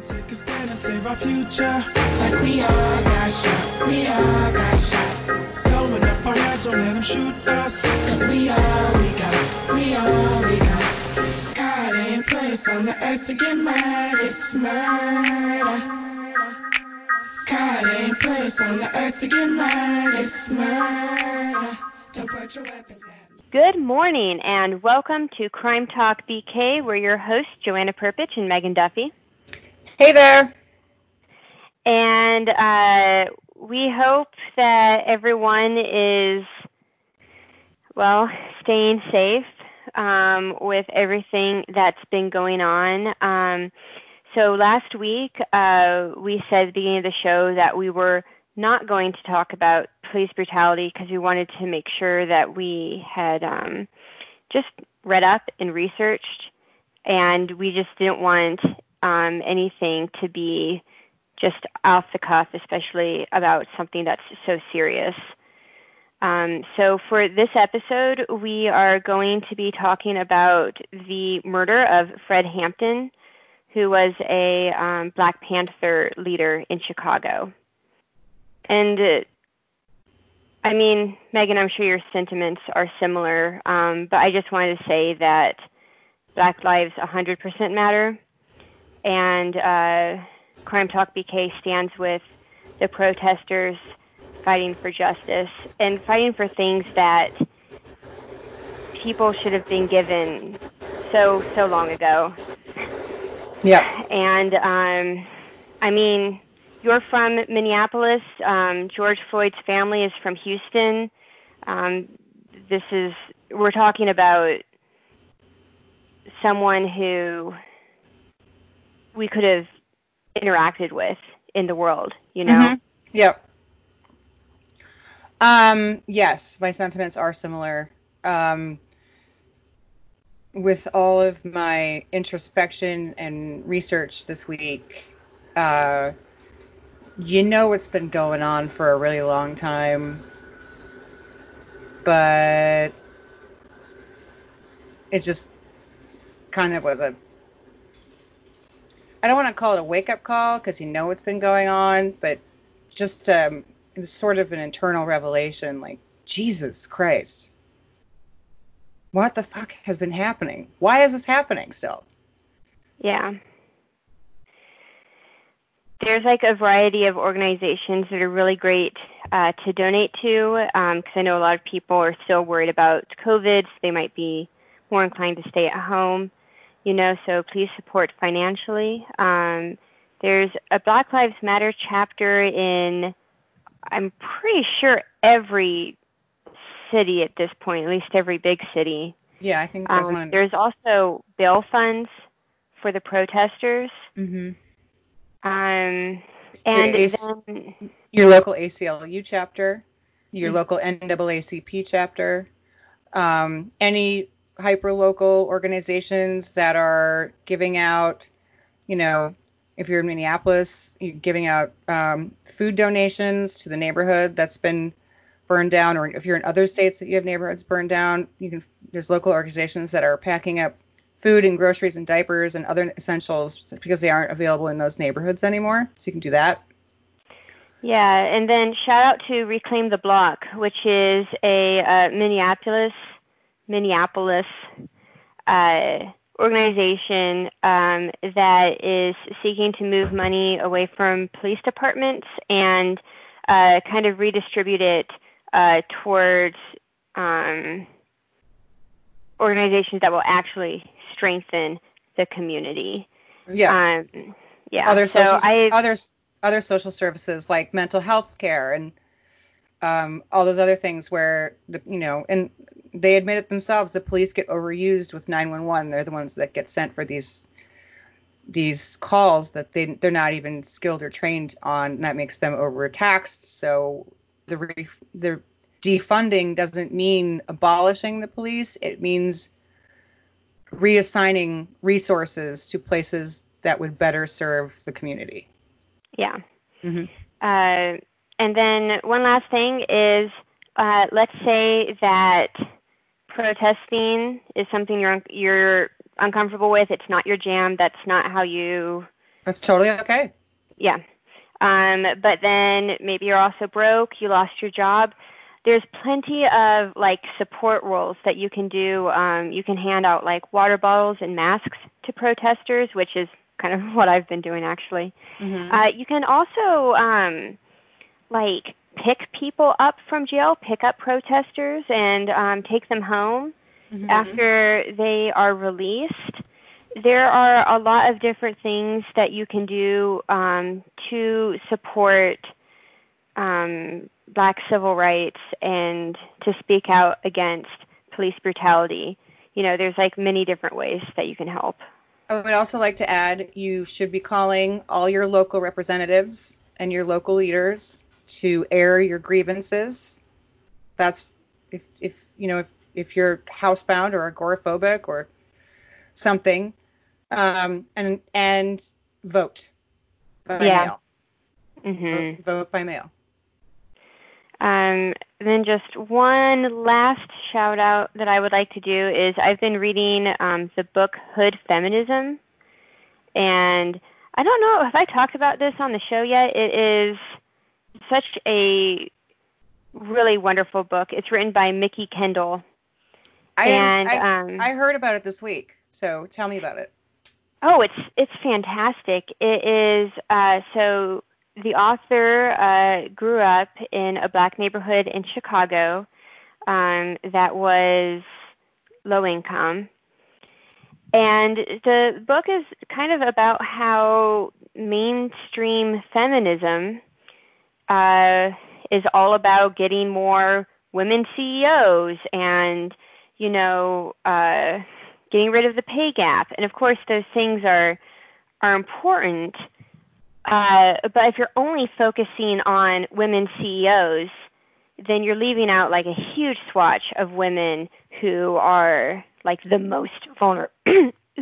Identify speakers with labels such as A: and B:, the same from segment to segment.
A: Take a stand and save our future.
B: Like we all got shot, we all got shot.
A: Throwing up our hands, don't let them shoot us.
B: Cause we all we got, we all we got. God ain't put us on the earth to get murdered, it's murder. God ain't put us on the earth to get murdered, it's murder. Don't put your weapons at me.
C: Good morning and welcome to Crime Talk BK. We're your hosts, Joanna Perpich and Megan Duffy.
D: Hey there.
C: And uh, we hope that everyone is, well, staying safe um, with everything that's been going on. Um, so last week, uh, we said at the beginning of the show that we were not going to talk about police brutality because we wanted to make sure that we had um, just read up and researched, and we just didn't want um, anything to be just off the cuff, especially about something that's so serious. Um, so, for this episode, we are going to be talking about the murder of Fred Hampton, who was a um, Black Panther leader in Chicago. And uh, I mean, Megan, I'm sure your sentiments are similar, um, but I just wanted to say that Black Lives 100% matter, and uh, Crime Talk BK stands with the protesters fighting for justice and fighting for things that people should have been given so so long ago.
D: Yeah.
C: And um, I mean, you're from Minneapolis. Um, George Floyd's family is from Houston. Um, this is we're talking about someone who we could have interacted with in the world. You know.
D: Mhm. Yep. Um, yes, my sentiments are similar. Um, with all of my introspection and research this week, uh, you know what's been going on for a really long time, but it just kind of was a I don't want to call it a wake up call because you know what's been going on, but just um, it was sort of an internal revelation like, Jesus Christ. What the fuck has been happening? Why is this happening still?
C: Yeah. There's like a variety of organizations that are really great uh, to donate to because I know a lot of people are still worried about COVID, so they might be more inclined to stay at home. You know, so please support financially. Um, there's a Black Lives Matter chapter in, I'm pretty sure every city at this point, at least every big city.
D: Yeah, I think there's
C: Um,
D: one.
C: there's also bail funds for the protesters.
D: Mm-hmm.
C: Um, and
D: Ace-
C: then,
D: Your local ACLU chapter, your
C: Mhm.
D: local NAACP chapter, um, any hyper-local organizations that are giving out, you know, if you're in Minneapolis, you're giving out um, food donations to the neighborhood that's been burned down, or if you're in other states that you have neighborhoods burned down, you can. There's local organizations that are packing up food and groceries and diapers and other essentials because they aren't available in those neighborhoods anymore. So you can do that.
C: yeah, and then shout out to Reclaim the Block, which is a uh, Minneapolis, Minneapolis uh, organization um, that is seeking to move money away from police departments and uh, kind of redistribute it uh, towards um, organizations that will actually strengthen the community.
D: Yeah.
C: Um, yeah.
D: other
C: so
D: social
C: I
D: other other social services like mental health care and um, all those other things where the you know and they admit it themselves the police get overused with 911 they're the ones that get sent for these these calls that they they're not even skilled or trained on and that makes them overtaxed so the re, the defunding doesn't mean abolishing the police it means reassigning resources to places that would better serve the community.
C: yeah.
D: Mhm.
C: Uh, and then one last thing is, uh, let's say that protesting is something you're un- you're uncomfortable with. It's not your jam. That's not how you
D: That's totally okay.
C: Yeah. Um, but then maybe you're also broke, you lost your job. There's plenty of like support roles that you can do. Um, you can hand out like water bottles and masks to protesters, which is kind of what I've been doing actually.
D: Mm-hmm.
C: Uh, you can also um, like pick people up from jail, pick up protesters, and um, take them home
D: Mhm.
C: after they are released. There are a lot of different things that you can do um, to support um, black civil rights and to speak out against police brutality. You know, there's like many different ways that you can help.
D: I would also like to add you should be calling all your local representatives and your local leaders to air your grievances. That's if if you know if if you're housebound or agoraphobic or something, um, and and vote by
C: Yeah.
D: mail.
C: hmm
D: Vote, vote by mail.
C: Um, then just one last shout out that I would like to do is I've been reading um, the book Hood Feminism, and I don't know if I talked about this on the show yet. It is such a really wonderful book. It's written by Mikki Kendall,
D: I
C: and
D: I,
C: um,
D: I heard about it this week, so tell me about it.
C: Oh, it's it's fantastic. It is uh, so the author uh, grew up in a black neighborhood in Chicago um, that was low income, and the book is kind of about how mainstream feminism uh, is all about getting more women CEOs and you know. Uh, getting rid of the pay gap. And of course, those things are are important. Uh, but if you're only focusing on women CEOs, then you're leaving out like a huge swatch of women who are like the most vulnerable,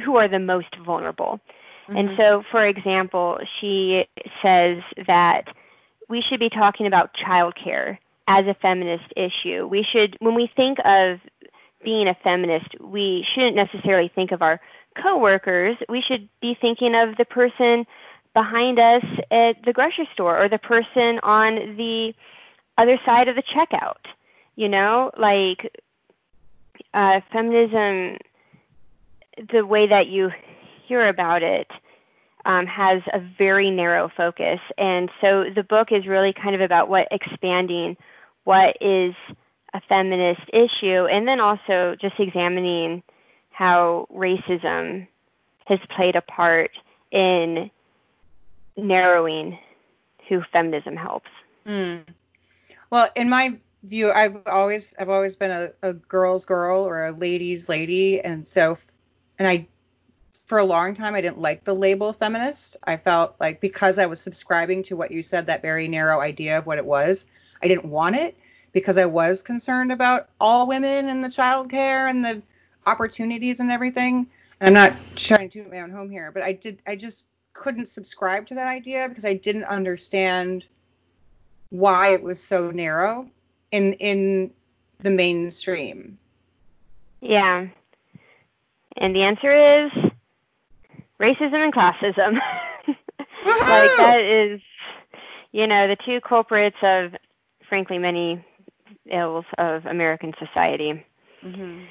C: who are the most vulnerable. And so, for example, she says that we should be talking about childcare as a feminist issue. We should, when we think of being a feminist, we shouldn't necessarily think of our coworkers. We should be thinking of the person behind us at the grocery store or the person on the other side of the checkout. You know, like uh, feminism, the way that you hear about it um, has a very narrow focus. And so the book is really kind of about what expanding what is a feminist issue, and then also just examining how racism has played a part in narrowing who feminism helps.
D: Mm. Well, in my view, I've always I've always been a, a girl's girl or a lady's lady, and so and I for a long time I didn't like the label feminist. I felt like because I was subscribing to what you said, that very narrow idea of what it was, I didn't want it because I was concerned about all women and the child care and the opportunities and everything. And I'm not trying to toot my own home here, but I did I just couldn't subscribe to that idea because I didn't understand why it was so narrow in in the mainstream.
C: Yeah. And the answer is racism and classism. like that is you know, the two culprits of frankly many ills of American society.
D: Mhm.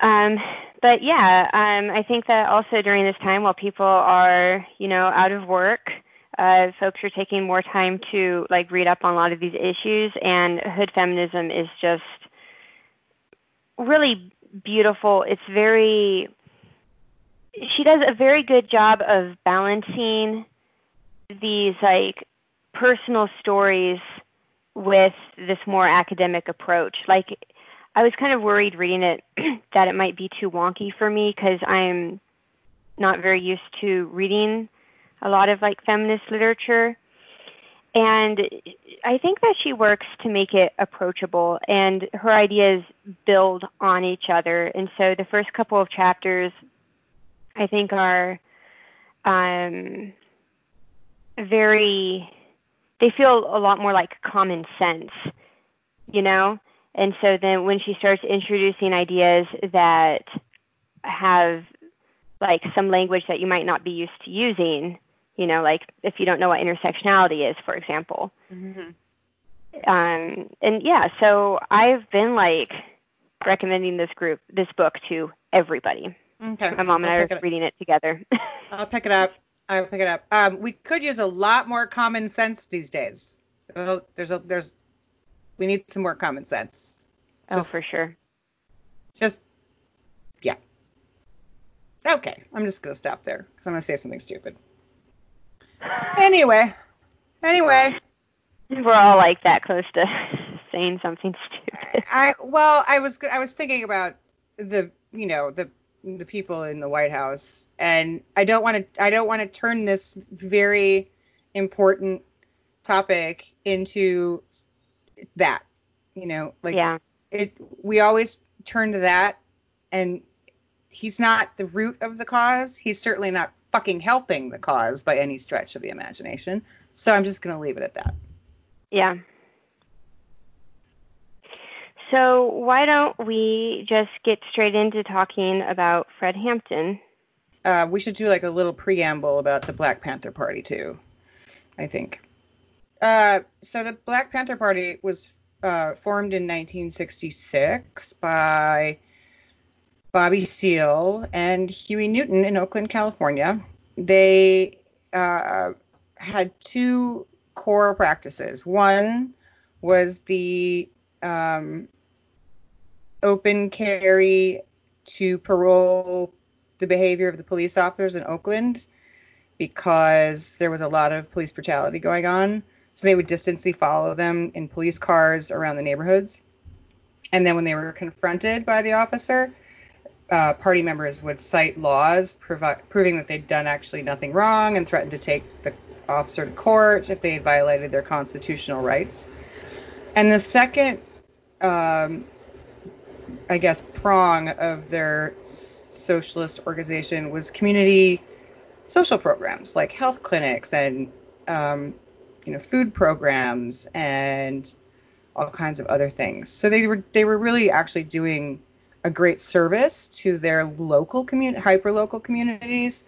C: Um, but yeah, um, I think that also during this time, while people are, you know, out of work, uh, folks are taking more time to like read up on a lot of these issues, and hood feminism is just really beautiful. It's very, she does a very good job of balancing these like personal stories with this more academic approach. Like, I was kind of worried reading it that it might be too wonky for me because I'm not very used to reading a lot of like feminist literature. And I think that she works to make it approachable and her ideas build on each other. And so the first couple of chapters I think are um, very they feel a lot more like common sense, you know? And so then when she starts introducing ideas that have like some language that you might not be used to using, You know, like if you don't know what intersectionality is, for example.
D: Mhm.
C: Um, and yeah, so I've been like recommending this group, this book to everybody.
D: Okay.
C: My mom and
D: I'll
C: I are reading it together.
D: I'll pick it up. I'll pick it up. Um, we could use a lot more common sense these days. Well, There's a there's we need some more common sense.
C: oh, for sure.
D: Just yeah. Okay, I'm just gonna stop there because I'm gonna say something stupid. Anyway, anyway,
C: We're all like that close to saying something stupid.
D: I well, I was I was thinking about the you know the the people in the White House, and I don't want to I don't want to turn this very important topic into that. You know, like
C: yeah.
D: it we always turn to that, and he's not the root of the cause. He's certainly not fucking helping the cause by any stretch of the imagination. So I'm just gonna leave it at that.
C: Yeah. So why don't we just get straight into talking about Fred Hampton?
D: uh, we should do like a little preamble about the Black Panther Party too. I think. Uh, so the Black Panther Party was uh, formed in 1966 by Bobby Seale and Huey Newton in Oakland, California. They uh, had two core practices. One was the um, open carry to parole the behavior of the police officers in Oakland because there was a lot of police brutality going on. So they would distantly follow them in police cars around the neighborhoods. And then when they were confronted by the officer, uh, party members would cite laws provi- proving that they'd done actually nothing wrong and threatened to take the officer to court if they had violated their constitutional rights. And the second, um, I guess, prong of their socialist organization was community social programs like health clinics and um, you know food programs and all kinds of other things. So they were they were really actually doing a great service to their local community, hyper local communities,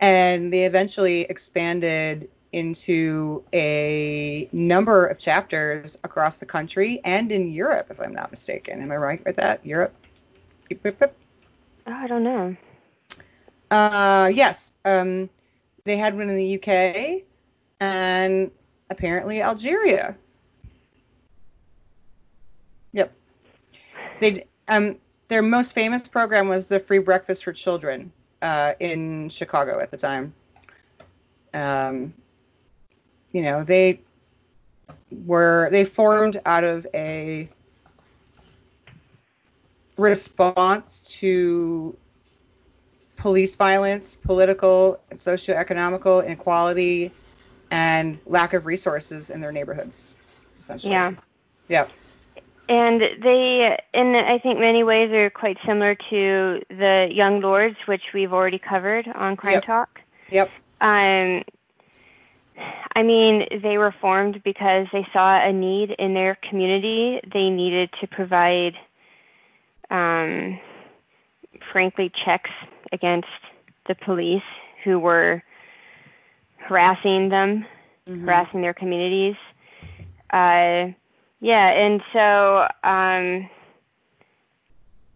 D: and they eventually expanded into a number of chapters across the country and in Europe, if I'm not mistaken. Am I right with that? Europe.
C: Oh, I don't know.
D: Uh, yes. Um, they had one in the UK and apparently Algeria. Yep. They um their most famous program was the Free Breakfast for Children uh, in Chicago at the time. Um, you know they were they formed out of a response to police violence, political and socioeconomical inequality, and lack of resources in their neighborhoods, essentially.
C: Yeah.
D: Yeah.
C: And they, in I think many ways, are quite similar to the Young Lords, which we've already covered on Crime
D: Yep.
C: Talk.
D: Yep.
C: Um, I mean, they were formed because they saw a need in their community. They needed to provide, um, frankly, checks against the police who were harassing them,
D: Mhm.
C: harassing their communities. Uh, yeah, and so um,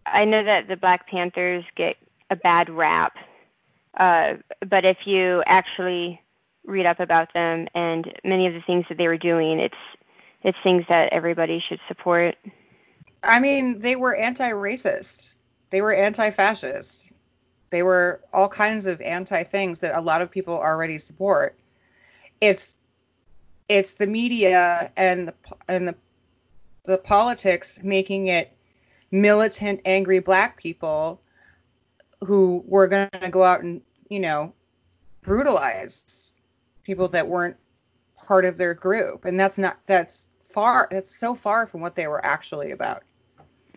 C: I know that the Black Panthers get a bad rap, uh, but if you actually read up about them and many of the things that they were doing, it's it's things that everybody should support.
D: I mean, they were anti-racist. They were anti-fascist. They were all kinds of anti-things that a lot of people already support. It's it's the media and the and the the politics making it militant, angry black people who were going to go out and you know brutalize people that weren't part of their group, and that's not that's far that's so far from what they were actually about.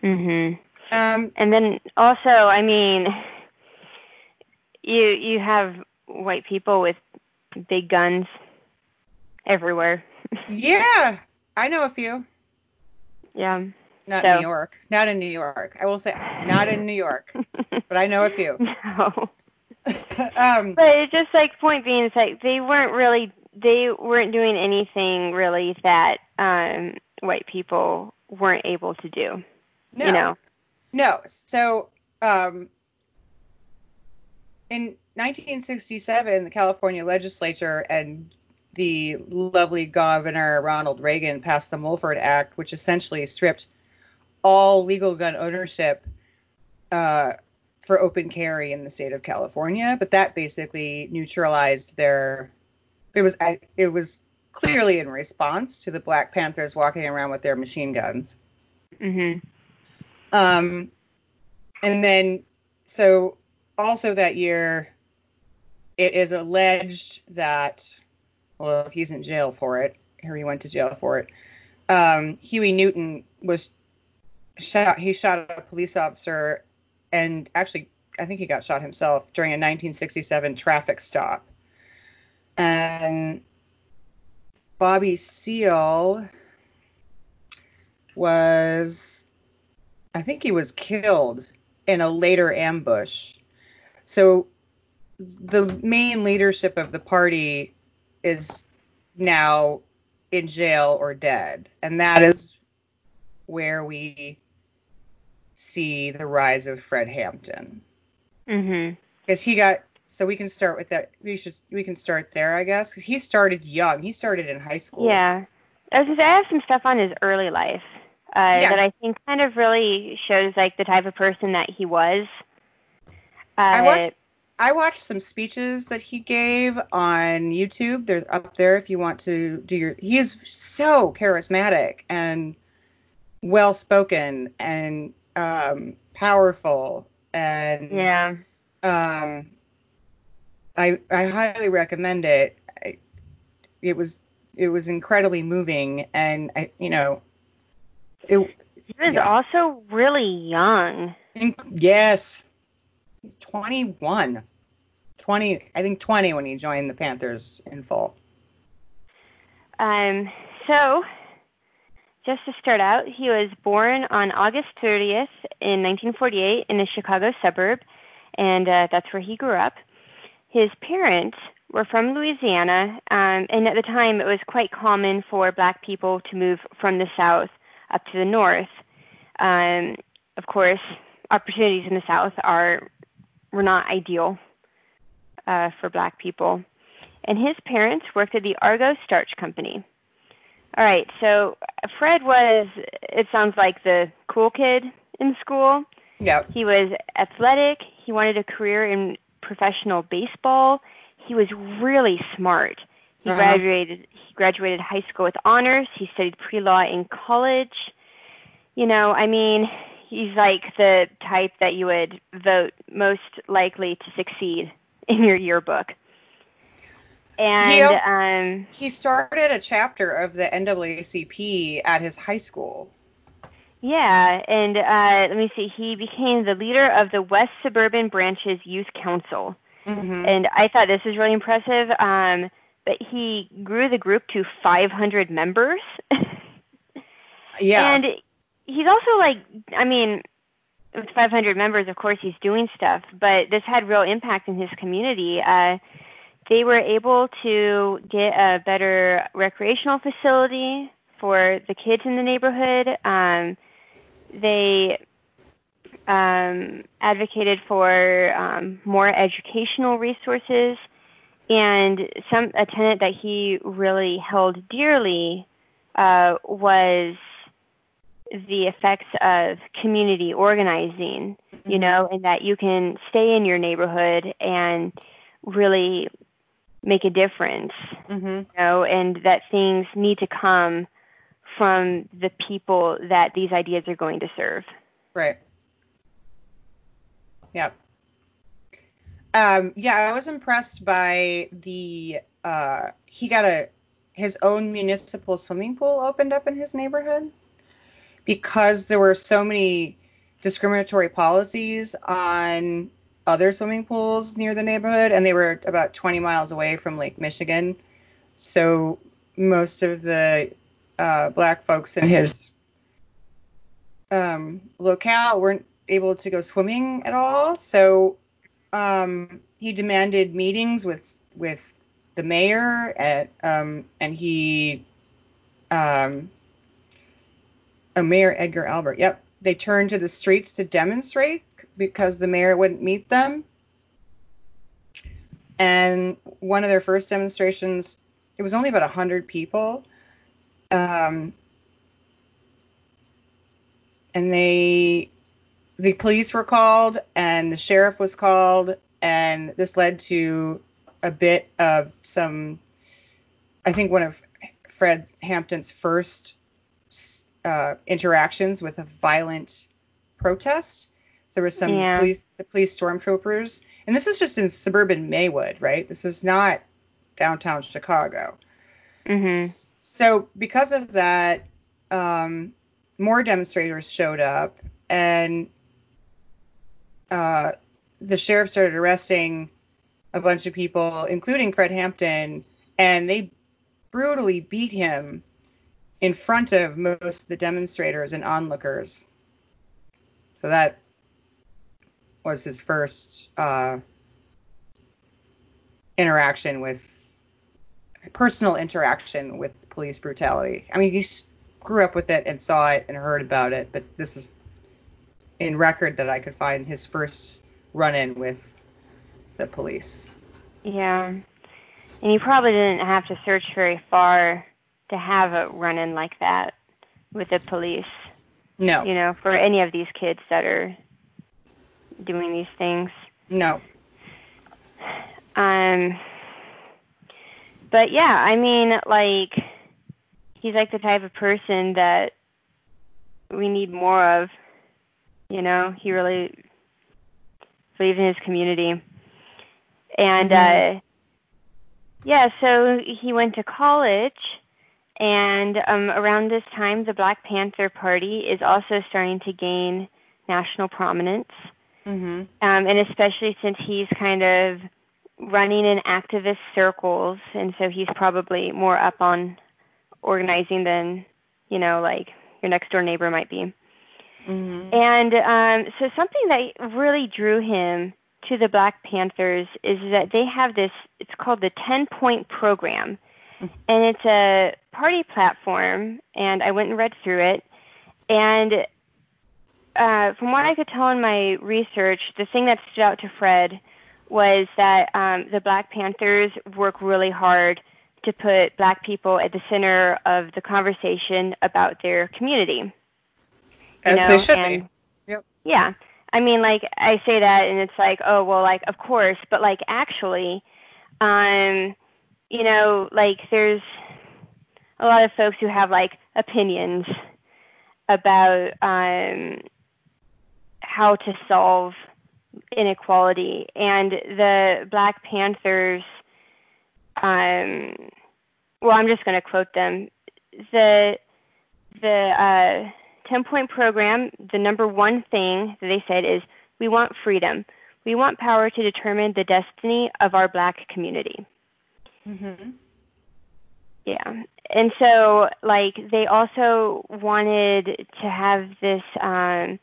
C: Mhm.
D: Um,
C: And then also, I mean, you you have white people with big guns everywhere.
D: yeah, I know a few.
C: yeah.
D: Not
C: So-
D: New York. Not in New York. I will say not in New York, but I know a few.
C: no.
D: um,
C: But it's just like point being, it's like they weren't really they weren't doing anything really that um, white people weren't able to do.
D: no,
C: You know.
D: no. So, um, in 1967, the California legislature and the lovely Governor Ronald Reagan passed the Mulford Act, which essentially stripped all legal gun ownership uh, for open carry in the state of California. But that basically neutralized their. It was it was clearly in response to the Black Panthers walking around with their machine guns.
C: Mhm.
D: Um, and then, so also that year, it is alleged that, well, he's in jail for it, or he went to jail for it. Um, Huey Newton was shot. He shot a police officer, and actually, I think he got shot himself during a 1967 traffic stop. And Bobby Seale was I think he was killed in a later ambush. So the main leadership of the party is now in jail or dead. And that is where we see the rise of Fred Hampton.
C: Mhm.
D: Because he got so we can start with that we should we can start there I guess. 'Cause he started young. He started in high school.
C: Yeah. I was I have some stuff on his early life uh,
D: Yeah.
C: that I think kind of really shows like the type of person that he was. Uh,
D: I watched I watched some speeches that he gave on YouTube. They're up there if you want to do your. He is so charismatic and well spoken and um, powerful and
C: Yeah.
D: um, I I highly recommend it. I, it was it was incredibly moving and I you know it
C: He was
D: Yeah.
C: also really young.
D: Inc- Yes. He's 21. 20, I think 20 when he joined the Panthers in full.
C: Um, so, just to start out, he was born on August 30th in 1948 in a Chicago suburb, and uh, that's where he grew up. His parents were from Louisiana, um, and at the time it was quite common for black people to move from the South up to the North. Um, of course, opportunities in the South are were not ideal uh, for black people and his parents worked at the Argo Starch Company. All right, so Fred was, it sounds like the cool kid in school.
D: Yep.
C: He was athletic. He wanted a career in professional baseball. He was really smart. He
D: Uh-huh.
C: graduated. He graduated high school with honors. He studied pre-law in college. You know, I mean, he's like the type that you would vote most likely to succeed in your yearbook. And
D: al-
C: um,
D: He started a chapter of the NAACP at his high school.
C: yeah, and uh, let me see. He became the leader of the West Suburban Branches Youth Council.
D: Mm-hmm.
C: and I thought this was really impressive. Um, but he grew the group to 500 members,
D: Yeah.
C: and he's also like, I mean, with 500 members, of course, he's doing stuff, but this had real impact in his community. Uh, they were able to get a better recreational facility for the kids in the neighborhood. Um, they um, advocated for um, more educational resources, and some a tenant that he really held dearly uh, was the effects of community organizing. You know, and that you can stay in your neighborhood and really make a difference
D: hmm
C: you know, and that things need to come from the people that these ideas are going to serve.
D: Right. Yep. Um, yeah, I was impressed by the uh, he got a his own municipal swimming pool opened up in his neighborhood because there were so many discriminatory policies on other swimming pools near the neighborhood and they were about 20 miles away from Lake Michigan. So most of the uh, black folks in his um, locale weren't able to go swimming at all. So um, he demanded meetings with with the mayor at um, and he um, a mayor Edgar Albert. Yep, they turned to the streets to demonstrate because the mayor wouldn't meet them. And one of their first demonstrations, it was only about 100 people. Um, and they, the police were called and the sheriff was called, and this led to a bit of some, I think one of Fred Hampton's first uh, interactions with a violent protest. There was some
C: Yeah.
D: police, the police stormtroopers, and this is just in suburban Maywood, right? This is not downtown Chicago.
C: Mhm.
D: So because of that, um, more demonstrators showed up, and uh, the sheriff started arresting a bunch of people, including Fred Hampton, and they brutally beat him in front of most of the demonstrators and onlookers. So that was his first uh, interaction with personal interaction with police brutality. I mean, he grew up with it and saw it and heard about it, but this is in record that I could find his first run-in with the police.
C: Yeah. And you probably didn't have to search very far to have a run in like that with the police,
D: No,
C: you know, for any of these kids that are doing these things.
D: no.
C: Um but yeah, I mean like he's like the type of person that we need more of. You know, he really believes in his community. And
D: Mhm.
C: uh yeah, so he went to college and um around this time the Black Panther Party is also starting to gain national prominence
D: hmm
C: um, and especially since he's kind of running in activist circles, and so he's probably more up on organizing than you know, like your next door neighbor might be.
D: hmm
C: And um, so something that really drew him to the Black Panthers is that they have this. It's called the Ten Point Program, and it's a party platform. And I went and read through it, and uh, from what I could tell in my research, the thing that stood out to Fred was that um, the Black Panthers work really hard to put Black people at the center of the conversation about their community.
D: As
C: know,
D: they should
C: and-
D: be. Yep.
C: Yeah. I mean, like, I say that and it's like, oh, well, like, of course, but like, actually, um, you know, like, there's a lot of folks who have like opinions about um, how to solve inequality. And the Black Panthers, um, well, I'm just going to quote them. The the uh, 10 point program, the number one thing that they said is we want freedom. We want power to determine the destiny of our black community.
D: Mm-hmm.
C: Yeah. And so, like, they also wanted to have this, um,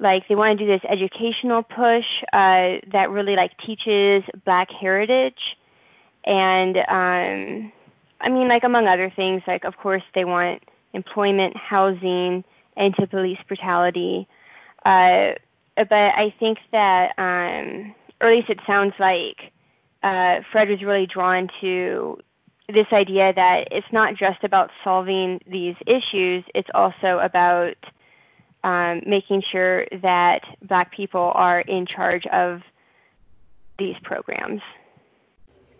C: like, they want to do this educational push uh, that really, like, teaches black heritage. And, um, I mean, like, among other things, like, of course, they want employment, housing, anti police brutality. Uh, but I think that, um, or at least it sounds like, uh, Fred was really drawn to this idea that it's not just about solving these issues, it's also about um, making sure that black people are in charge of these programs.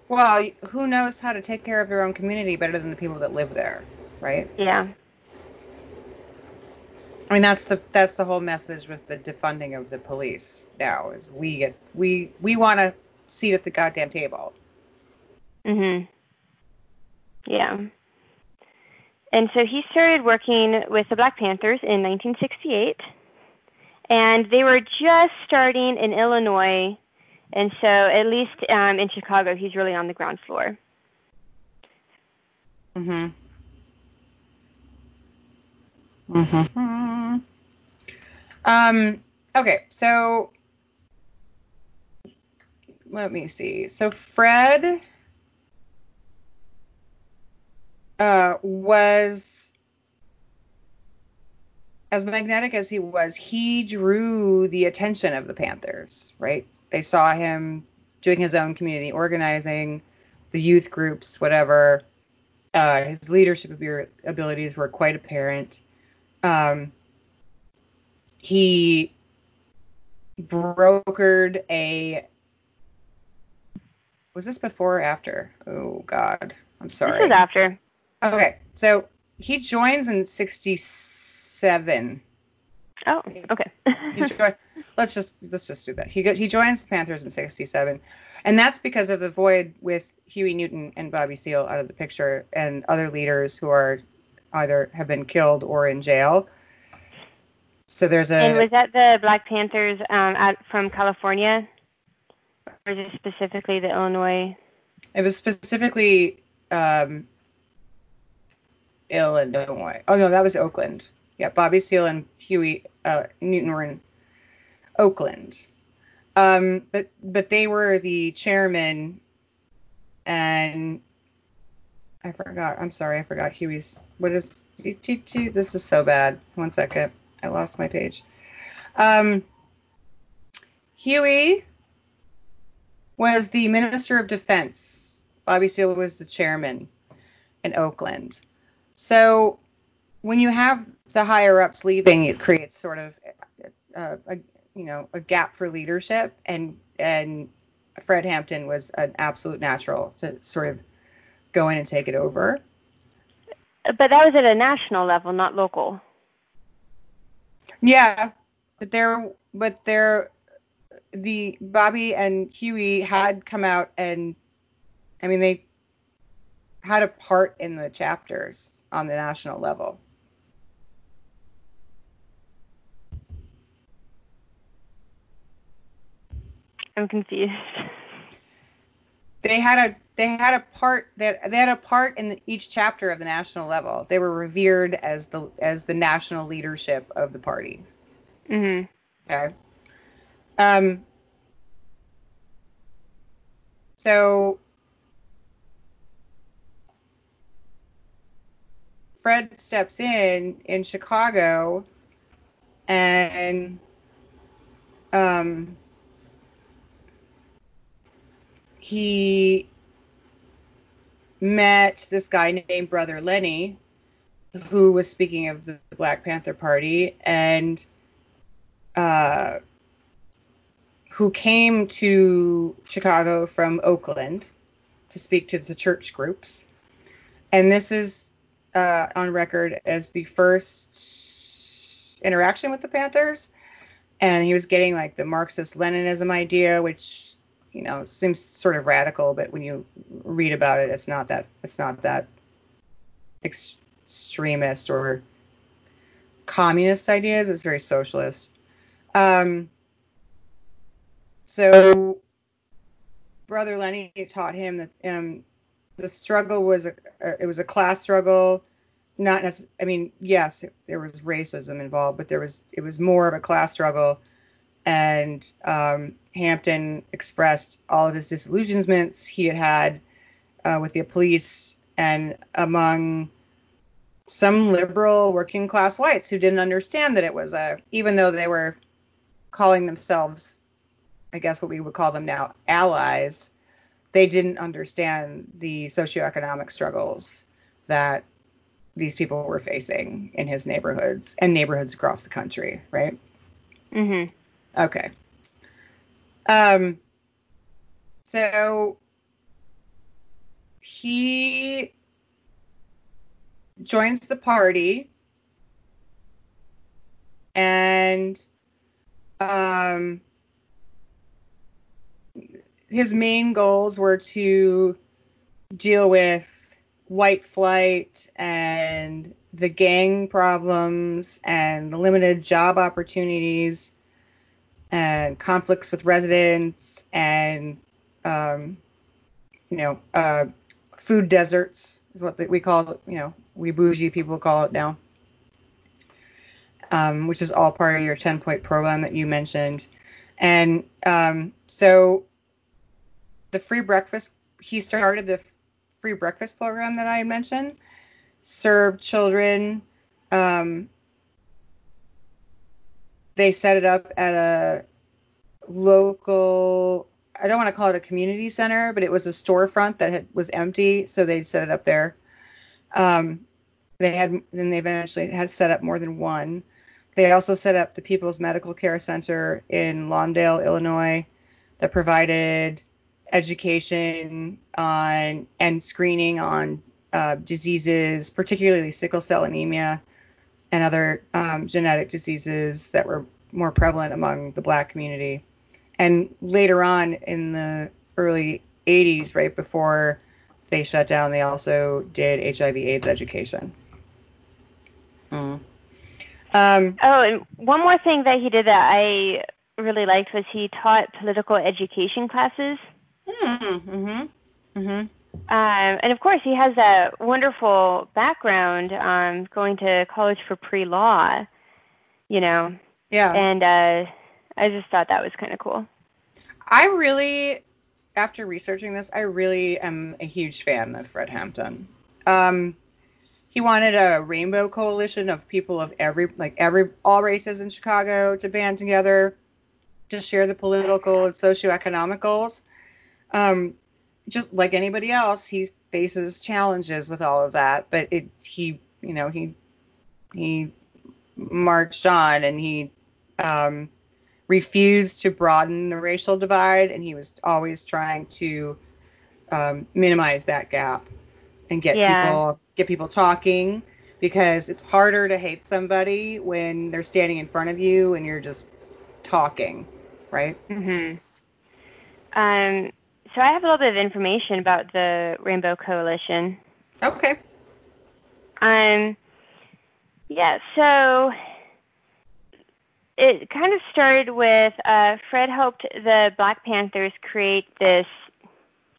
D: Well, who knows how to take care of their own community better than the people that live there, right?
C: Yeah.
D: I mean, that's the that's the whole message with the defunding of the police now is we get we we want a seat at the goddamn table.
C: Mhm. Yeah. And so he started working with the Black Panthers in 1968, and they were just starting in Illinois, and so at least um, in Chicago, he's really on the ground floor.
D: Mhm. Mhm. Um. Okay. So let me see. So Fred uh, was as magnetic as he was. He drew the attention of the Panthers. Right? They saw him doing his own community organizing, the youth groups, whatever. Uh, his leadership abilities were quite apparent. Um, he brokered a. Was this before or after? Oh God, I'm sorry.
C: This is after.
D: Okay, so he joins in '67.
C: Oh, okay.
D: Let's just let's just do that. He go, he joins the Panthers in '67, and that's because of the void with Huey Newton and Bobby Seale out of the picture, and other leaders who are either have been killed or in jail. So there's a
C: and was that the Black Panthers um, out from California, or is it specifically the Illinois?
D: It was specifically um, Illinois. Oh no, that was Oakland. Yeah, Bobby Seale and Huey uh, Newton were in Oakland. Um, but but they were the chairman, and I forgot. I'm sorry, I forgot Huey's. What is this? Is so bad. One second, I lost my page. Um, Huey was the Minister of Defense. Bobby Seale was the chairman in Oakland. So when you have the higher ups leaving, it creates sort of uh, a you know a gap for leadership, and and Fred Hampton was an absolute natural to sort of go in and take it over.
C: But that was at a national level, not local.
D: Yeah, but there, but there, the Bobby and Huey had come out and, I mean, they had a part in the chapters on the national level.
C: I'm confused.
D: They had a they had a part that they had a part in the, each chapter of the national level. They were revered as the as the national leadership of the party.
C: Mhm.
D: Okay. Um. So Fred steps in in Chicago, and um, he met this guy named Brother Lenny, who was speaking of the Black Panther Party, and uh, who came to Chicago from Oakland to speak to the church groups. And this is uh, on record as the first interaction with the Panthers. And he was getting like the Marxist Leninism idea, which you know seems sort of radical, but when you read about it, it's not that it's not that ex- extremist or communist ideas. It's very socialist. Um, so Brother Lenny taught him that um, the struggle was a it was a class struggle not necess- I mean yes there was racism involved but there was it was more of a class struggle. And um, Hampton expressed all of his disillusionments he had had uh, with the police and among some liberal working class whites who didn't understand that it was a even though they were calling themselves I guess what we would call them now allies they didn't understand the socioeconomic struggles that these people were facing in his neighborhoods and neighborhoods across the country, right?
C: Mm Mhm.
D: Okay. Um so he joins the party and um his main goals were to deal with white flight and the gang problems and the limited job opportunities and conflicts with residents and um, you know uh, food deserts is what we call it you know we bougie people call it now. Um, which is all part of your 10 point program that you mentioned. And um, so the free breakfast. He started the free breakfast program that I mentioned. Served children. Um, they set it up at a local. I don't want to call it a community center, but it was a storefront that had, was empty, so they set it up there. Um, they had then they eventually had set up more than one. They also set up the People's Medical Care Center in Lawndale, Illinois, that provided education on and screening on uh, diseases, particularly sickle cell anemia and other um, genetic diseases that were more prevalent among the black community. And later on in the early 80s, right before they shut down, they also did HIV/AIDS education. Mm. Um,
C: Oh, and one more thing that he did that I really liked was he taught political education classes.
D: Mm-hmm, mm-hmm.
C: Um, and of course, he has a wonderful background um, going to college for pre-law, you know,
D: Yeah.
C: and uh, I just thought that was kind of cool.
D: I really, after researching this, I really am a huge fan of Fred Hampton. Um, he wanted a rainbow coalition of people of every, like every, all races in Chicago to band together to share the political and socioeconomic goals. Um, just like anybody else, he faces challenges with all of that, but it, he, you know, he, he marched on and he, um, refused to broaden the racial divide, and he was always trying to um, minimize that gap and get
C: Yeah.
D: people get people talking because it's harder to hate somebody when they're standing in front of you and you're just talking, right?
C: hmm Um, so I have a little bit of information about the Rainbow Coalition.
D: Okay.
C: Um, yeah, so it kind of started with uh, Fred helped the Black Panthers create this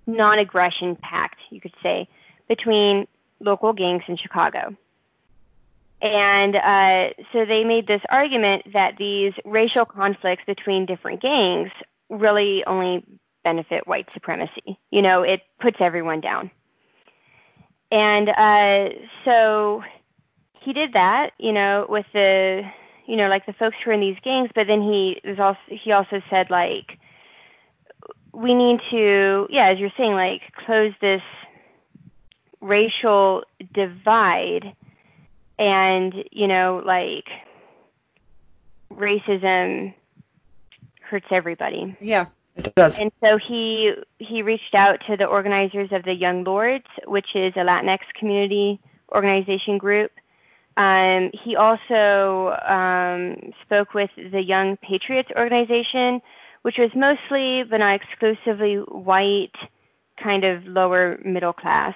C: non aggression pact, you could say, between local gangs in Chicago. And uh, so they made this argument that these racial conflicts between different gangs really only benefit white supremacy. You know, it puts everyone down. And uh, so he did that, you know, with the, you know, like the folks who are in these gangs. But then he was also he also said like, we need to, yeah, as you're saying, like close this racial divide, and you know, like racism hurts everybody.
D: Yeah, it does.
C: And so he he reached out to the organizers of the Young Lords, which is a Latinx community organization group. Um, he also um, spoke with the Young Patriots organization, which was mostly but not exclusively white, kind of lower middle class.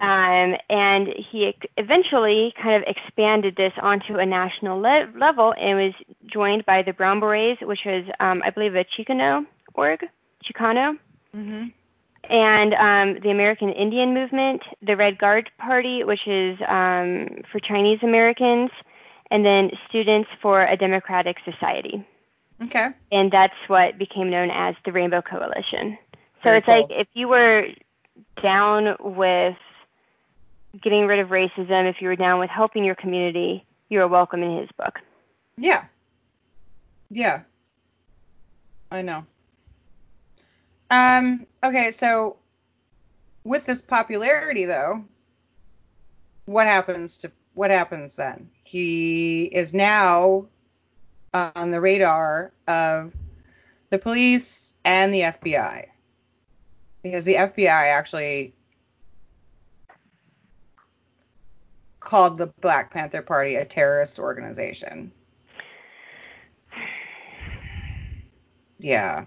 C: Um, and he eventually kind of expanded this onto a national le- level and was joined by the Brown Berets, which was, um, I believe, a Chicano org, Chicano,
D: hmm
C: and um, the American Indian Movement, the Red Guard Party, which is um, for Chinese Americans, and then Students for a Democratic Society.
D: Okay.
C: And that's what became known as the Rainbow Coalition. So
D: Very
C: it's like if you were down with getting rid of racism, if you were down with helping your community, you are welcome in his book.
D: Yeah. Yeah. I know. Um, okay, so with this popularity though, what happens to what happens then? He is now on the radar of the police and the FBI. Because the FBI actually called the Black Panther Party a terrorist organization. Yeah.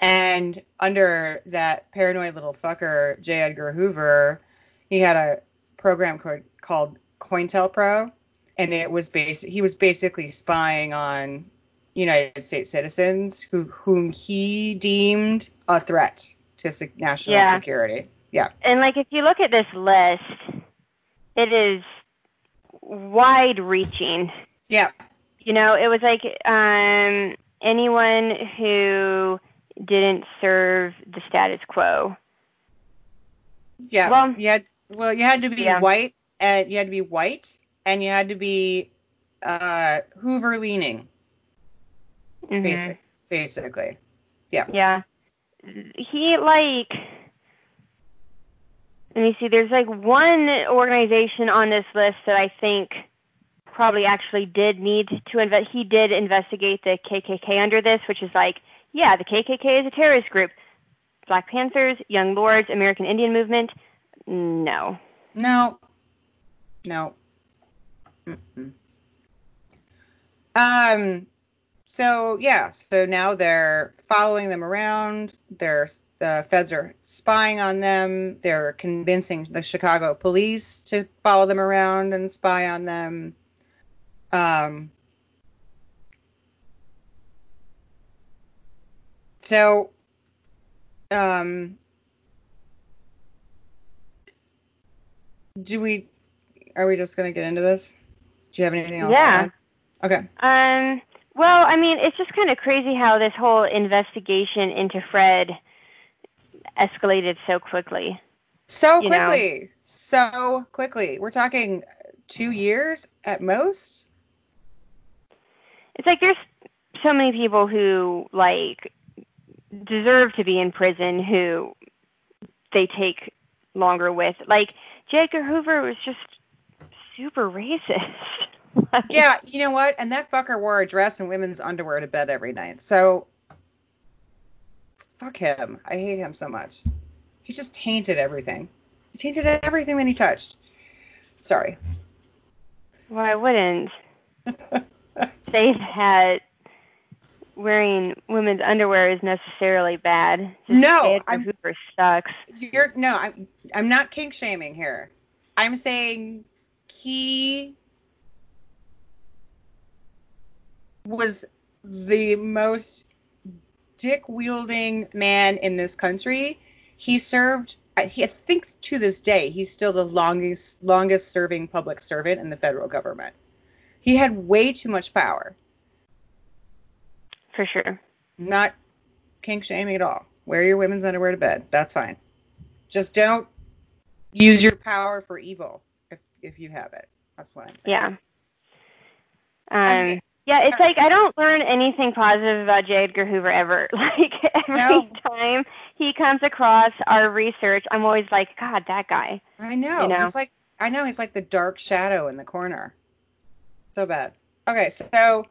D: And under that paranoid little fucker, J. Edgar Hoover, he had a program called, called COINTELPRO, and it was based. He was basically spying on United States citizens who whom he deemed a threat to se- national
C: Yeah.
D: security. Yeah.
C: And like if you look at this list, it is wide reaching.
D: Yeah.
C: You know, it was like um, anyone who didn't serve the status quo.
D: Yeah.
C: Well-
D: you had well, you had to be
C: Yeah.
D: white and you had to be white and you had to be uh Hoover leaning,
C: Mhm.
D: basic basically.
C: Yeah. Yeah. He like let me see, there's like one organization on this list that I think probably actually did need to invest he did investigate the KKK under this, which is like, yeah, the KKK is a terrorist group. Black Panthers, Young Lords, American Indian Movement, no.
D: No. No. Mm-mm. Um. So yeah. So now they're following them around. They're the feds are spying on them. They're convincing the Chicago police to follow them around and spy on them. Um. So. Um. Do we? Are we just gonna get into this? Do you have anything else? to
C: Yeah.
D: Okay.
C: Um, well, I mean, it's just kind of crazy how this whole investigation into Fred escalated so quickly.
D: So
C: You know.
D: quickly. So quickly. We're talking two years at most.
C: It's like there's so many people who like deserve to be in prison who they take longer with. Like J. Edgar Hoover was just super racist.
D: Yeah, you know what? And that fucker wore a dress and women's underwear to bed every night. So fuck him. I hate him so much. He just tainted everything. He tainted everything that he touched. Sorry.
C: Well, I wouldn't say that wearing women's underwear is necessarily bad. Just
D: No. I'm-
C: Hoover sucks.
D: You're no, I'm I'm not kink shaming here. I'm saying he was the most dick wielding man in this country. He served I think to this day he's still the longest longest serving public servant in the federal government. He had way too much power.
C: For sure.
D: Not kink shaming at all. Wear your women's underwear to bed. That's fine. Just don't use your power for evil if if you have it. That's what I'm saying.
C: Yeah. Um,
D: Okay.
C: Yeah, it's like I don't learn anything positive about J. Edgar Hoover ever. Like every
D: No.
C: time he comes across our research, I'm always like, God, that guy.
D: I know.
C: You know?
D: He's like I know he's like the dark shadow in the corner. So bad. Okay, so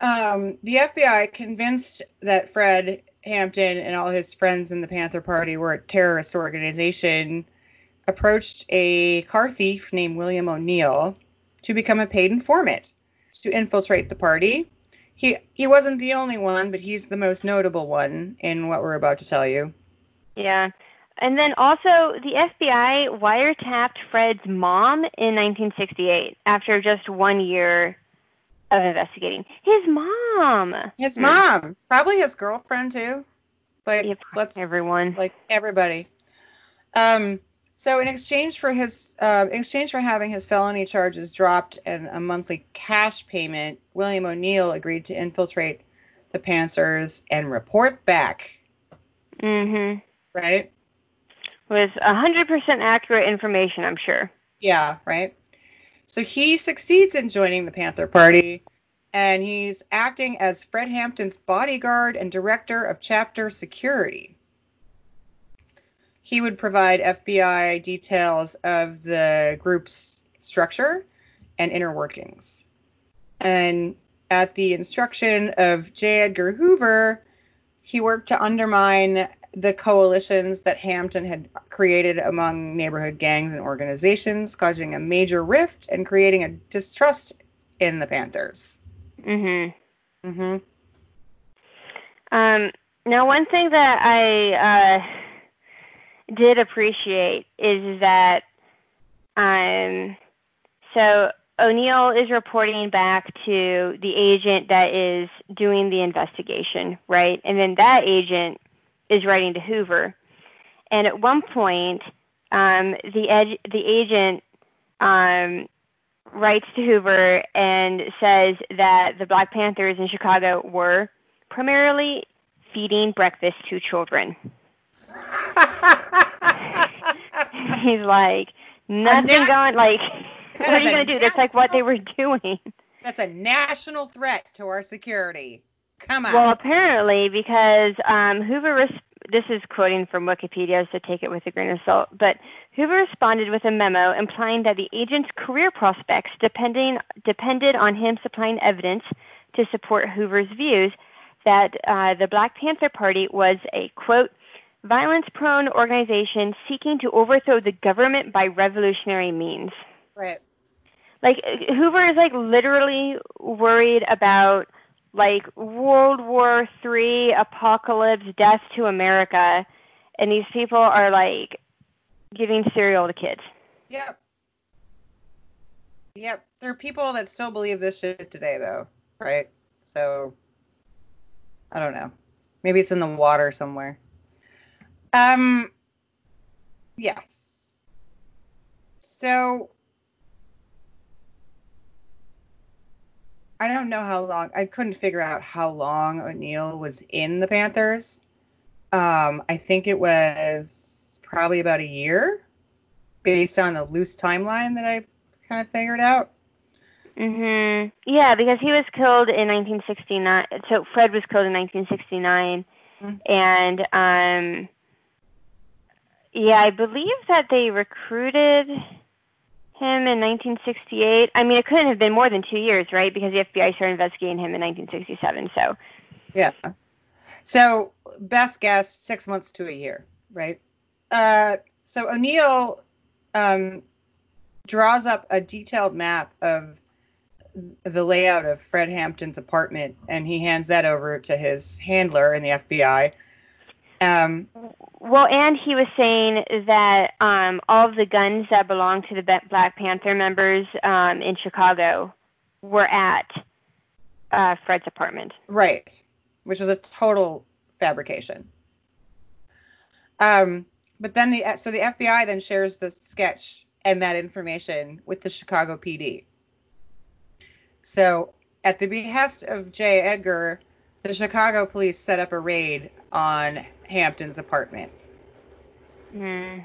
D: um, the FBI convinced that Fred Hampton and all his friends in the Panther Party were a terrorist organization, approached a car thief named William O'Neill to become a paid informant to infiltrate the party. He he wasn't the only one, but he's the most notable one in what we're about to tell you.
C: Yeah. And then also, the FBI wiretapped Fred's mom in 1968 after just one year of investigating. His mom.
D: His
C: Hmm.
D: mom, probably his girlfriend too. Like
C: Yep,
D: let's
C: everyone.
D: like everybody. Um, so in exchange for his uh, in exchange for having his felony charges dropped and a monthly cash payment, William O'Neill agreed to infiltrate the Panthers and report back.
C: Mhm.
D: Right?
C: Was 100% accurate information, I'm sure.
D: Yeah. Right. So he succeeds in joining the Panther Party, and he's acting as Fred Hampton's bodyguard and director of chapter security. He would provide FBI details of the group's structure and inner workings. And at the instruction of J. Edgar Hoover, he worked to undermine the coalitions that Hampton had created among neighborhood gangs and organizations, causing a major rift and creating a distrust in the Panthers.
C: Mhm.
D: hmm
C: Um, now, one thing that I uh, did appreciate is that, um, so O'Neill is reporting back to the agent that is doing the investigation, right? And then that agent is writing to Hoover. And at one point, um, the ed- the agent um, writes to Hoover and says that the Black Panthers in Chicago were primarily feeding breakfast to children. He's like, nothing
D: na-
C: going, like, what are you going to do? That's like what they were doing.
D: That's a national threat to our security. Come on.
C: Well, apparently, because um, Hoover, res- this is quoting from Wikipedia, so take it with a grain of salt, but Hoover responded with a memo implying that the agent's career prospects depending, depended on him supplying evidence to support Hoover's views that uh, the Black Panther Party was a, quote, violence prone organization seeking to overthrow the government by revolutionary means
D: right.
C: like Hoover is like literally worried about like World War Three apocalypse, death to America, and these people are like giving cereal to kids.
D: Yep. Yep. There are people that still believe this shit today, though, right? So, I don't know. Maybe it's in the water somewhere. Um. Yes. So. I don't know how long. I couldn't figure out how long O'Neill was in the Panthers. Um, I think it was probably about a year based on a loose timeline that I kind of figured out.
C: Mhm. Yeah, because he was killed in 1969. So Fred was killed in 1969,
D: Mhm.
C: and um, yeah, I believe that they recruited him in 1968. I mean, it couldn't have been more than two years, right? Because the FBI started investigating him in 1967. So
D: Yeah. So best guess, six months to a year, right? Uh, so O'Neill um, draws up a detailed map of the layout of Fred Hampton's apartment, and he hands that over to his handler in the FBI. Um,
C: Well, and he was saying that um, all of the guns that belonged to the Black Panther members um, in Chicago were at uh, Fred's apartment.
D: Right, which was a total fabrication. Um, but then the so the FBI then shares the sketch and that information with the Chicago PD. So at the behest of J. Edgar, the Chicago police set up a raid on Hampton's apartment.
C: Hmm.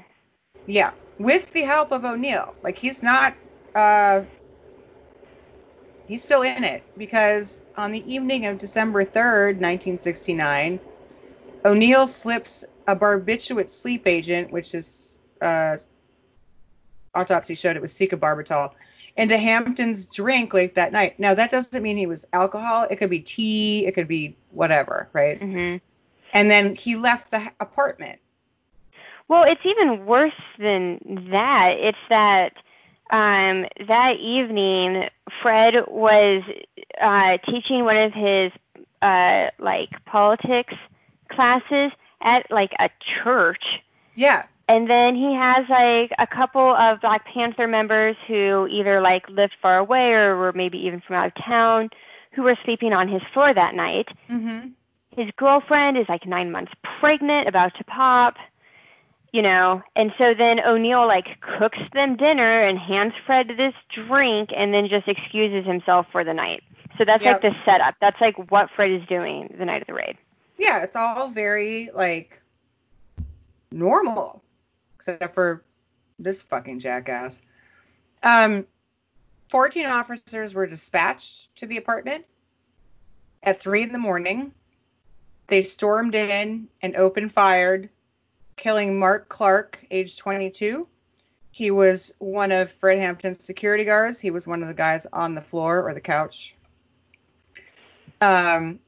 D: Yeah, with the help of O'Neill. Like he's not uh he's still in it because on the evening of December 3rd, 1969, O'Neill slips a barbiturate sleep agent, which is uh autopsy showed it was secobarbital, into Hampton's drink late that night. Now that doesn't mean he was alcohol. It could be tea, it could be whatever, right?
C: hmm
D: And then he left the apartment.
C: Well, it's even worse than that. It's that um, that evening, Fred was uh, teaching one of his uh, like politics classes at like a church.
D: Yeah.
C: And then he has like a couple of Black Panther members who either like lived far away or were maybe even from out of town who were sleeping on his floor that night.
D: Mhm.
C: His girlfriend is like nine months pregnant, about to pop, you know. And so then O'Neill like cooks them dinner and hands Fred this drink and then just excuses himself for the night. So that's
D: Yep.
C: like the setup. That's like what Fred is doing the night of the raid.
D: yeah, it's all very like normal, except for this fucking jackass. Um, 14 officers were dispatched to the apartment at three in the morning. They stormed in and opened fired, killing Mark Clark, age 22. He was one of Fred Hampton's security guards. He was one of the guys on the floor or the couch. Um,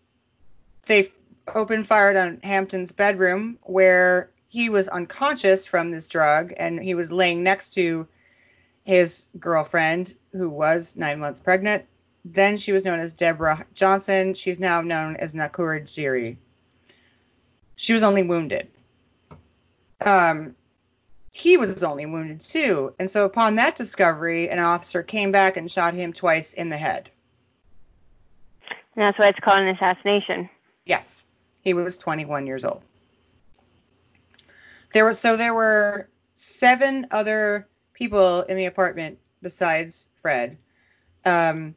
D: they opened fired on Hampton's bedroom where he was unconscious from this drug and he was laying next to his girlfriend who was nine months pregnant. Then she was known as Deborah Johnson. She's now known as Akua Njeri. She was only wounded. Um, he was only wounded too. And so upon that discovery, an officer came back and shot him twice in the head.
C: And that's why it's called an assassination.
D: Yes, he was 21 years old. There were so there were seven other people in the apartment besides Fred. Um,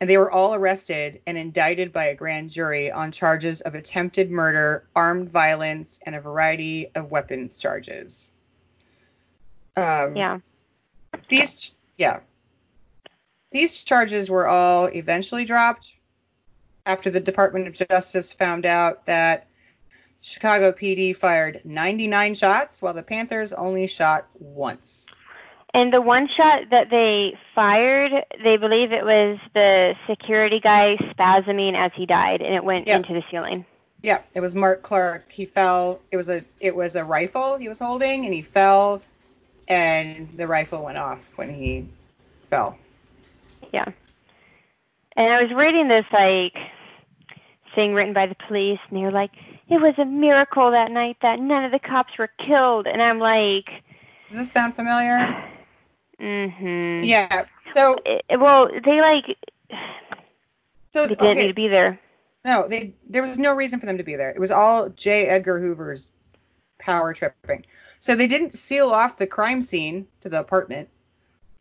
D: and they were all arrested and indicted by a grand jury on charges of attempted murder, armed violence, and a variety of weapons charges. Um,
C: Yeah.
D: These, yeah, these charges were all eventually dropped after the Department of Justice found out that Chicago PD fired 99 shots while the Panthers only shot once.
C: And the one shot that they fired, they believe it was the security guy spasming as he died, and it went
D: Yeah.
C: into the ceiling.
D: Yeah, it was Mark Clark. He fell. It was a it was a rifle he was holding, and he fell, and the rifle went off when he fell.
C: Yeah. And I was reading this like thing written by the police, and they were like, "It was a miracle that night that none of the cops were killed." And I'm like,
D: Does this sound familiar?
C: "Mm-hmm."
D: Yeah. So
C: It, well, they like
D: so
C: they didn't need to be there.
D: No, they there was no reason for them to be there. It was all J. Edgar Hoover's power tripping. So they didn't seal off the crime scene to the apartment.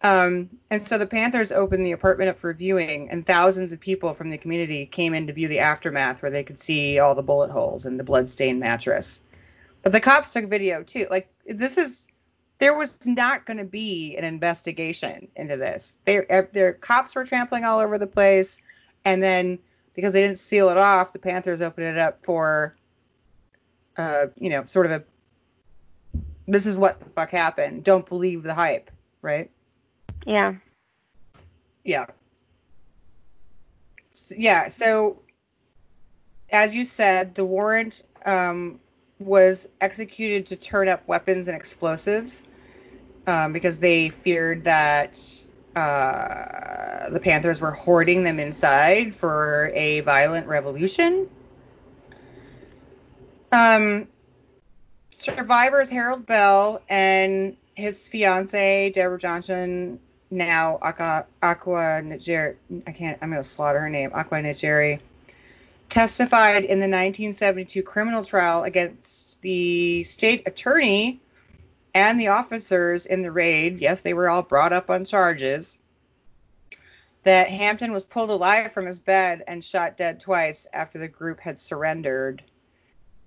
D: Um, and so the Panthers opened the apartment up for viewing, and thousands of people from the community came in to view the aftermath, where they could see all the bullet holes and the bloodstained mattress. But the cops took video too. Like this is, there was not going to be an investigation into this. They, their cops were trampling all over the place, and then because they didn't seal it off, the Panthers opened it up for, uh, you know, sort of a, this is what the fuck happened. Don't believe the hype, right?
C: Yeah.
D: Yeah. S- Yeah. So, as you said, the warrant um, was executed to turn up weapons and explosives um, because they feared that uh, the Panthers were hoarding them inside for a violent revolution. Um, survivors Harold Bell and his fiancee Deborah Johnson, now Akua, Akua I can't, I'm going to slaughter her name, Akua Njeri, testified in the 1972 criminal trial against the state attorney and the officers in the raid. Yes, they were all brought up on charges. That Hampton was pulled alive from his bed and shot dead twice after the group had surrendered.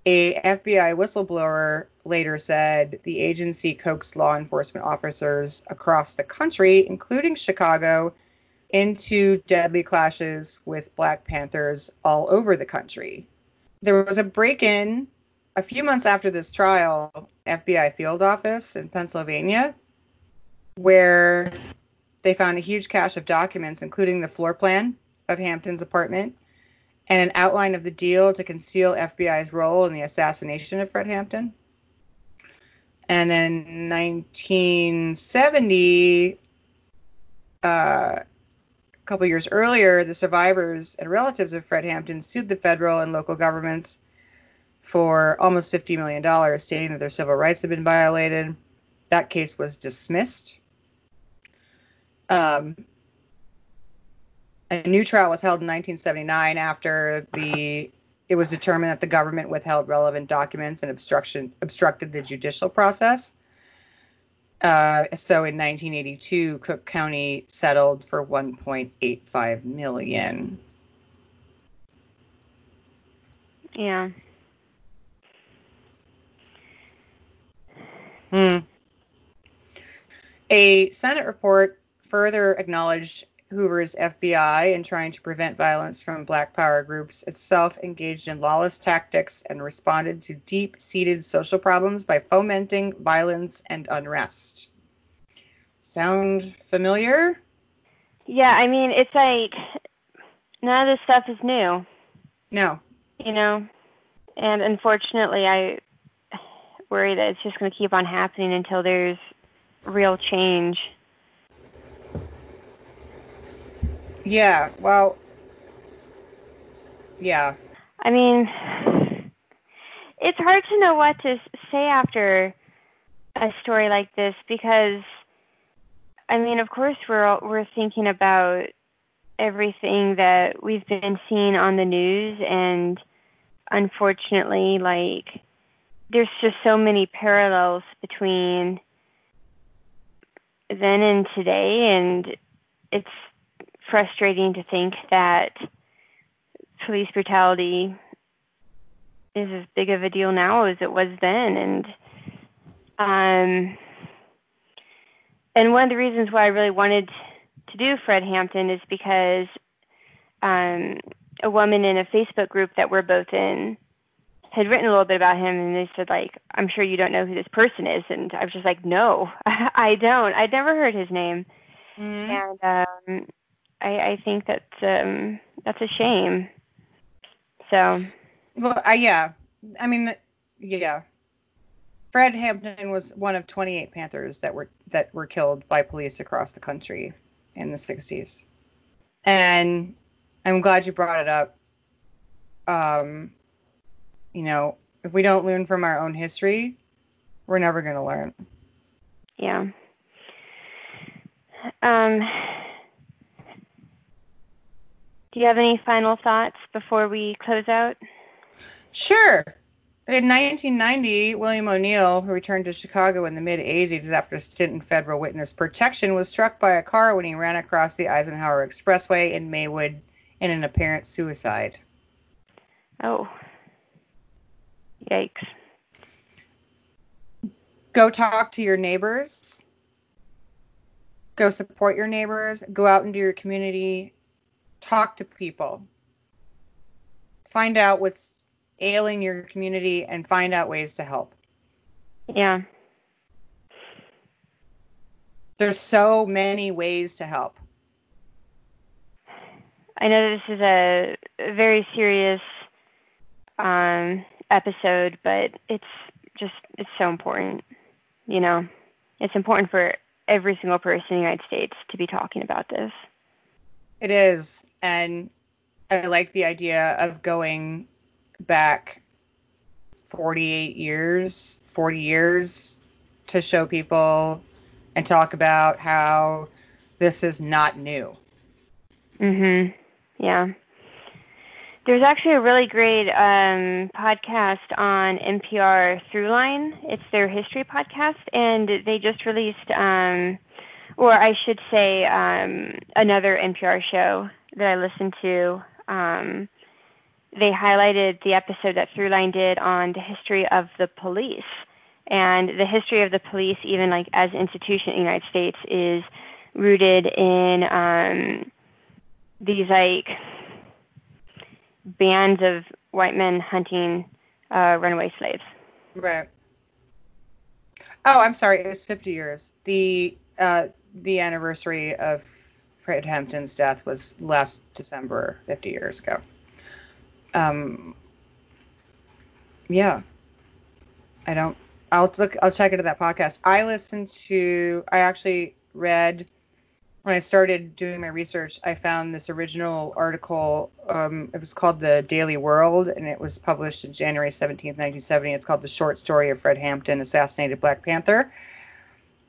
D: A FBI whistleblower later said the agency coaxed law enforcement officers across the country, including Chicago, into deadly clashes with Black Panthers all over the country. There was a break in a few months after this trial, FBI field office in Pennsylvania, where they found a huge cache of documents, including the floor plan of Hampton's apartment and an outline of the deal to conceal FBI's role in the assassination of Fred Hampton. And then in 1970, uh, a couple years earlier, the survivors and relatives of Fred Hampton sued the federal and local governments for almost $50 million, stating that their civil rights had been violated. That case was dismissed. Um, a new trial was held in 1979 after the it was determined that the government withheld relevant documents and obstruction obstructed the judicial process. Uh, so in 1982, Cook County settled for 1.85 million.
C: Yeah.
D: Hmm. A Senate report further acknowledged Hoover's FBI in trying to prevent violence from black power groups itself engaged in lawless tactics and responded to deep seated social problems by fomenting violence and unrest. Sound familiar?
C: Yeah, I mean, it's like none of this stuff is new,
D: No.
C: you know? And unfortunately, I worry that it's just going to keep on happening until there's real change.
D: Yeah, well, yeah.
C: I mean, it's hard to know what to say after a story like this because, I mean, of course we're all, we're thinking about everything that we've been seeing on the news, and unfortunately, like, there's just so many parallels between then and today, and it's frustrating to think that police brutality is as big of a deal now as it was then, and um, and one of the reasons why I really wanted to do Fred Hampton is because um, a woman in a Facebook group that we're both in had written a little bit about him and they said like i'm sure you don't know who this person is. And i was just like no i don't. I'd never heard his name.
D: Mhm.
C: and um i i think that's um that's a shame so
D: Well, uh, yeah. I mean, yeah. Fred Hampton was one of 28 Panthers that were that were killed by police across the country in the 60s. And I'm glad you brought it up. Um, you know, if we don't learn from our own history, we're never going to learn.
C: yeah um do you have any final thoughts before we close out
D: Sure. In 1990, William O'Neill, who returned to Chicago in the mid 80s after a stint in federal witness protection, was struck by a car when he ran across the Eisenhower Expressway in Maywood in an apparent suicide.
C: oh yikes
D: Go talk to your neighbors. Go support your neighbors. Go out into your community. Talk to people. Find out what's ailing your community and find out ways to help.
C: yeah
D: There's so many ways to help.
C: I know this is a very serious um, episode, but it's just it's so important. You know, it's important for every single person in the United States to be talking about this.
D: It is, and I like the idea of going back 48 years, 40 years to show people and talk about how this is not new.
C: Mhm. Yeah. There's actually a really great um, podcast on NPR Throughline. It's their history podcast, and they just released, um, or I should say, um, another NPR show that I listened to. Um, they highlighted the episode that Throughline did on the history of the police, and the history of the police, even like as an institution in the United States, is rooted in um, these like bands of white men hunting uh, runaway slaves.
D: Right. Oh, I'm sorry. It was 50 years. The uh, the anniversary of Fred Hampton's death was last December, 50 years ago. Um. Yeah. I don't. I'll look. I'll check into that podcast. I listened to. I actually read when I started doing my research, I found this original article. Um, it was called the Daily World, and it was published in January 17th, 1970. It's called The Short Story of Fred Hampton, Assassinated Black Panther.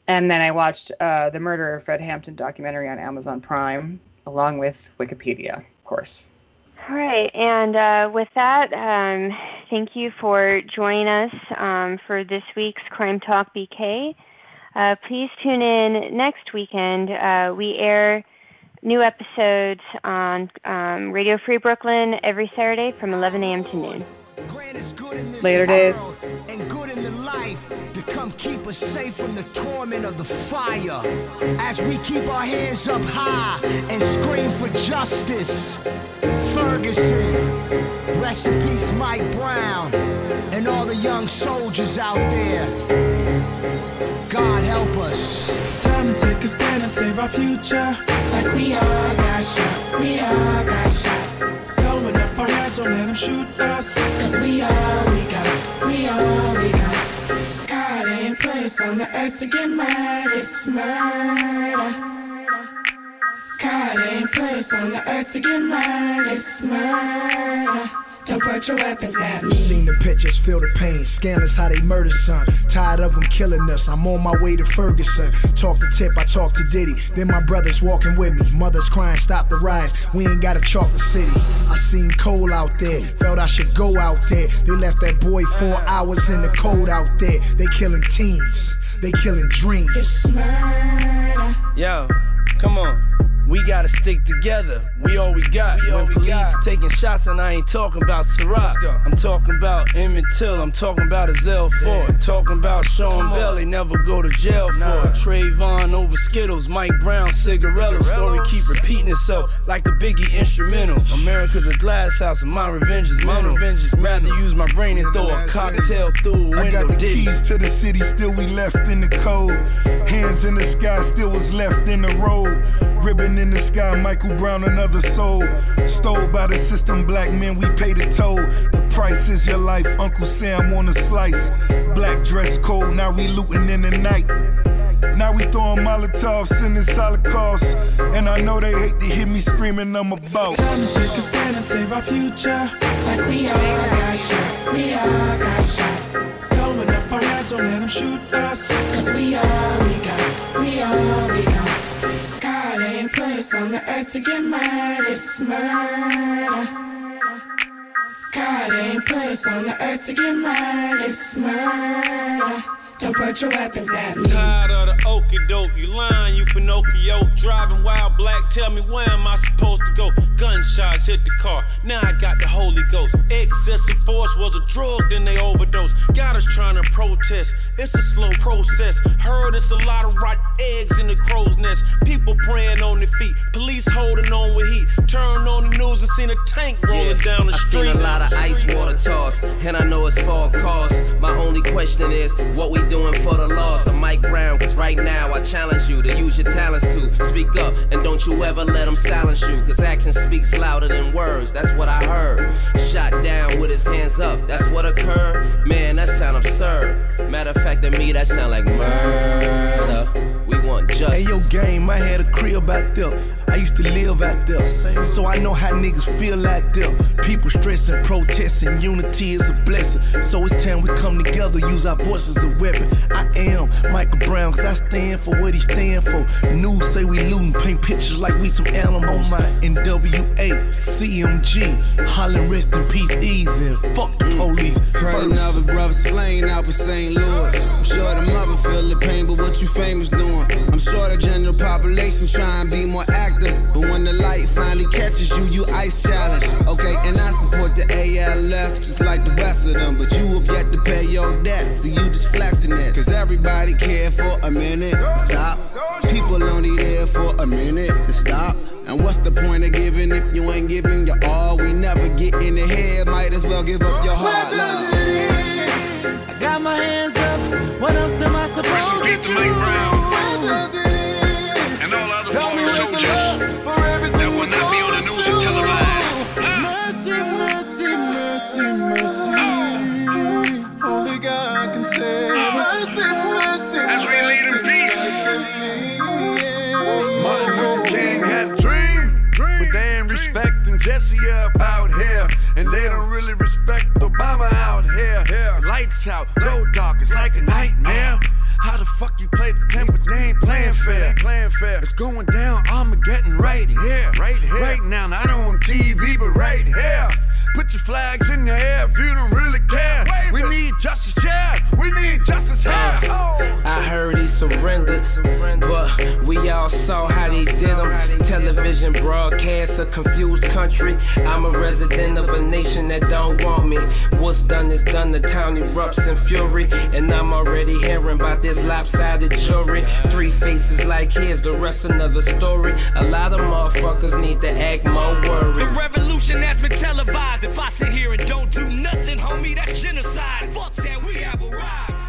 D: And then I watched uh, the Murder of Fred Hampton documentary on Amazon Prime, along with Wikipedia, of course.
C: All right, and uh, with that, um, thank you for joining us um, for this week's Crime Talk BK. Uh, please tune in next weekend. Uh, we air new episodes on um, Radio Free Brooklyn every Saturday from 11 a.m. to noon.
D: Later days.
E: Us safe from the torment of the fire. As we keep our hands up high and scream for justice. Ferguson, rest in peace, Mike Brown, and all the young soldiers out there. God help us.
A: Time to take a stand and save our future.
B: Like we all got shot, we all got shot.
A: Throwing up our hands, don't let them shoot us.
B: Cause we all we got, we all we got. Ain't us on the earth to get murdered, it's murder. God ain't us on the earth to get murdered, it's murder. Don't point your weapons at me.
E: Seen the pictures, feel the pain. Scandalous how they murder son. Tired of them killing us. I'm on my way to Ferguson. Talk to Tip, I talk to Diddy. Then my brothers walking with me. Mothers crying, stop the riots. We ain't gotta chalk the city. I seen Cole out there. Felt I should go out there. They left that boy four hours in the cold out there. They killing teens. They killing dreams.
B: It's murder.
F: Yo, come on. We gotta stick together. We all we got.
G: We
F: when police
G: got.
F: taking shots, and I ain't talking about Ciroc. I'm talking about Emmett Till. I'm talking about Ezell Ford. Talking about Sean
G: Come on.
F: Bell. They never go to jail for
G: Nah.
F: it. Trayvon over Skittles. Mike Brown cigarillos. Story keep repeating itself like a Biggie instrumental. America's a glass house, and my revenge is
G: My
F: mental.
G: revenge is
F: Rather use my brain and throw a cocktail through a window.
H: I got the keys to the city, still we left in the cold. Hands in the sky, still was left in the road. Ribbon in the sky, Michael Brown, another soul. Stole by the system, black men, we pay the toll. The price is your life, Uncle Sam on a slice. Black dress code, now we looting in the night. Now we throwing Molotovs in this Holocaust. And I know they hate to hear me screaming, I'm about.
A: Time to take a stand and save our future.
B: Like we all got shot, we all got shot.
A: Throwing up our hands, don't let them shoot us.
B: Cause we all we got, we all we got. God ain't put us on the earth to get murdered, it's murder. God ain't put us on the earth to get murdered, it's murder. Don't point your weapons at me.
G: Tired of the okie doke, you lying, you Pinocchio. Driving wild black, tell me where am I supposed to go? Gunshots hit the car, now I got the Holy Ghost. Excessive force was a drug, then they overdose. Got us trying to protest, it's a slow process. Heard it's a lot of rotten eggs in the crow's nest. People praying on their feet, police holding on with heat. Turn on the news and seen a tank rolling down the
I: I
G: street.
I: seen a lot of ice water toss, and I know it's for a cause. My only question is, what we doing for the loss of Mike Brown? Cause right now I challenge you to use your talents to speak up, and don't you ever let them silence you. Cause action speaks louder than words, that's what I heard. Shot down with his hands up, that's what occurred. Man, that sound absurd. Matter of fact, to me, that sound like murder. We want justice.
J: Hey, yo, game, I had a crib out there. I used to live out there. So I know how niggas feel out there. People stressing, protesting, unity is a blessing. So it's time we come together, use our voices as a weapon. I am Michael Brown, cause I stand for what he stand for. News say we looting, paint pictures like we some animals. Oh my NWA, CMG, hollering rest in peace, easy, and fuck the police.
K: Heard another brother slain out in St. Louis. I'm sure the mother feel the pain, but what you famous doing? I'm sure the general population try and be more active. But when the light finally catches you, you ice challenge. Okay, and I support the ALS just like the rest of them. But you have yet to pay your debts, so you just flexing it. Cause everybody care for a minute. Stop. People only there for a minute. Stop. And what's the point of giving if you ain't giving your all? We never get in the head, might as well give up your heart. Love.
L: I got my hands up. What else am I supposed to do?
J: Out here, and they don't really respect Obama out here. Lights out, go dark, it's like a nightmare. How the fuck you play the game, but they ain't playing fair? Playing fair. It's going down, Armageddon right here, right here, right now. Not on TV, but right here. Put your flags in your air if you don't really care. We need justice, yeah. We need justice here. Uh, oh.
F: I heard he surrendered, but we all saw how they did him. Television broadcast a confused country. I'm a resident of a nation that don't want me. What's done is done. The town erupts in fury, and I'm already hearing about this lopsided jury. Three faces like his, the rest another story. A lot of motherfuckers need to act more worried.
G: The revolution has been televised. If I sit here and don't do nothing, homie, that's genocide. Fuck that, we have arrived.